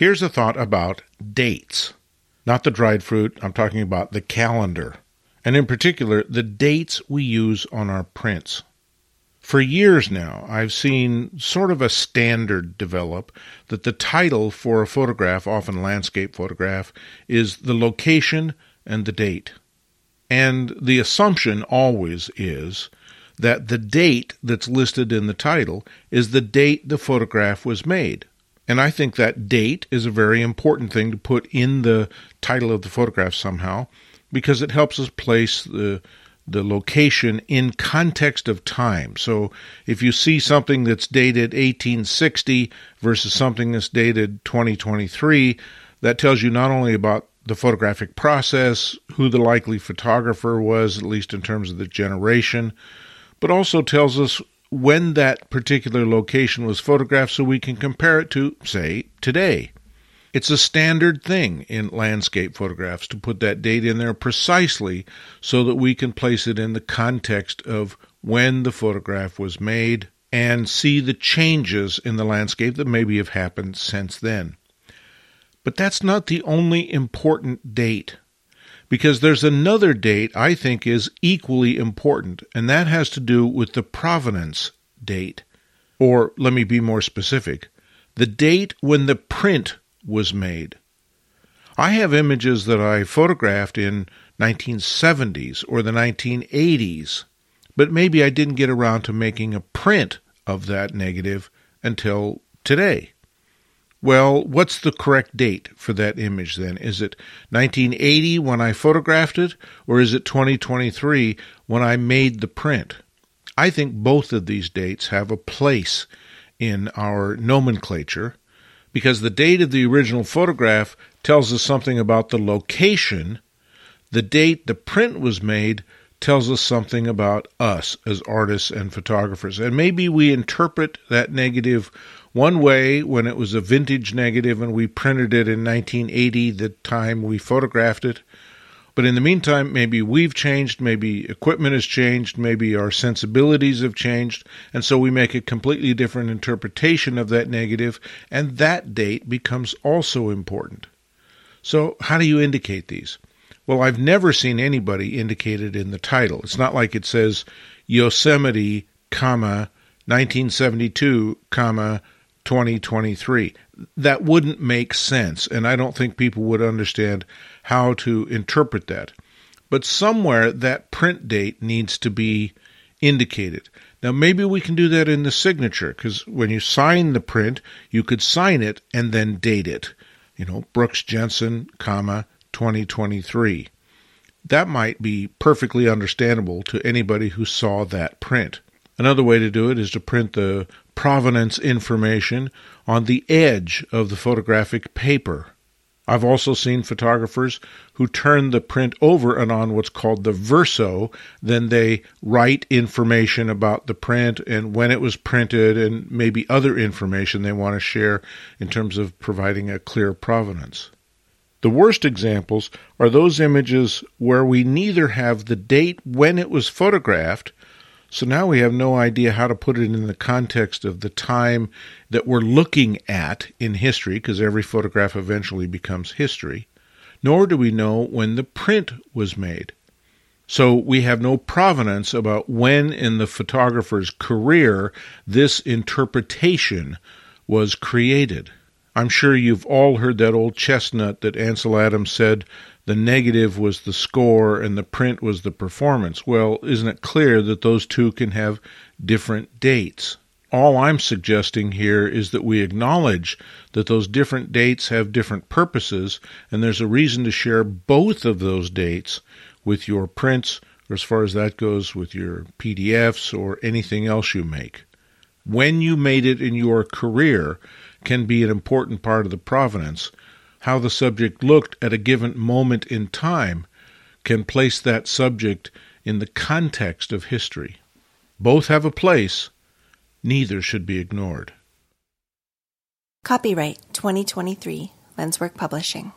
Here's a thought about dates. Not the dried fruit, I'm talking about the calendar. And in particular, the dates we use on our prints. For years now, I've seen sort of a standard develop that the title for a photograph, often landscape photograph, is the location and the date. And the assumption always is that the date that's listed in the title is the date the photograph was made. And I think that date is a very important thing to put in the title of the photograph somehow because it helps us place the the location in context of time. So if you see something that's dated 1860 versus something that's dated 2023, that tells you not only about the photographic process, who the likely photographer was, at least in terms of the generation, but also tells us when that particular location was photographed so we can compare it to, say, today. It's a standard thing in landscape photographs to put that date in there precisely so that we can place it in the context of when the photograph was made and see the changes in the landscape that maybe have happened since then. But that's not the only important date because there's another date I think is equally important, and that has to do with the provenance date. Or let me be more specific the date when the print was made. I have images that I photographed in 1970s or the 1980s, but maybe I didn't get around to making a print of that negative until today. Well, what's the correct date for that image then? Is it 1980 when I photographed it, or is it 2023 when I made the print? I think both of these dates have a place in our nomenclature, because the date of the original photograph tells us something about the location. The date the print was made tells us something about us as artists and photographers. And maybe we interpret that negative one way when it was a vintage negative and we printed it in 1980, the time we photographed it. But in the meantime, maybe we've changed, maybe equipment has changed, maybe our sensibilities have changed, and so we make a completely different interpretation of that negative, and that date becomes also important. So, how do you indicate these? Well, I've never seen anybody indicated in the title. It's not like it says Yosemite, comma, 1972, comma, 2023. That wouldn't make sense, and I don't think people would understand how to interpret that. But somewhere that print date needs to be indicated. Now, maybe we can do that in the signature because when you sign the print, you could sign it and then date it. You know, Brooks Jensen, comma, 2023. That might be perfectly understandable to anybody who saw that print. Another way to do it is to print the provenance information on the edge of the photographic paper. I've also seen photographers who turn the print over and on what's called the verso. Then they write information about the print and when it was printed and maybe other information they want to share in terms of providing a clear provenance. The worst examples are those images where we neither have the date when it was photographed so now we have no idea how to put it in the context of the time that we're looking at in history, because every photograph eventually becomes history, nor do we know when the print was made. So we have no provenance about when in the photographer's career this interpretation was created. I'm sure you've all heard that old chestnut that Ansel Adams said the negative was the score and the print was the performance. Well, isn't it clear that those two can have different dates? All I'm suggesting here is that we acknowledge that those different dates have different purposes, and there's a reason to share both of those dates with your prints, or as far as that goes, with your PDFs or anything else you make. When you made it in your career can be an important part of the provenance, how the subject looked at a given moment in time can place that subject in the context of history. Both have a place, neither should be ignored. Copyright 2023 Lenswork Publishing.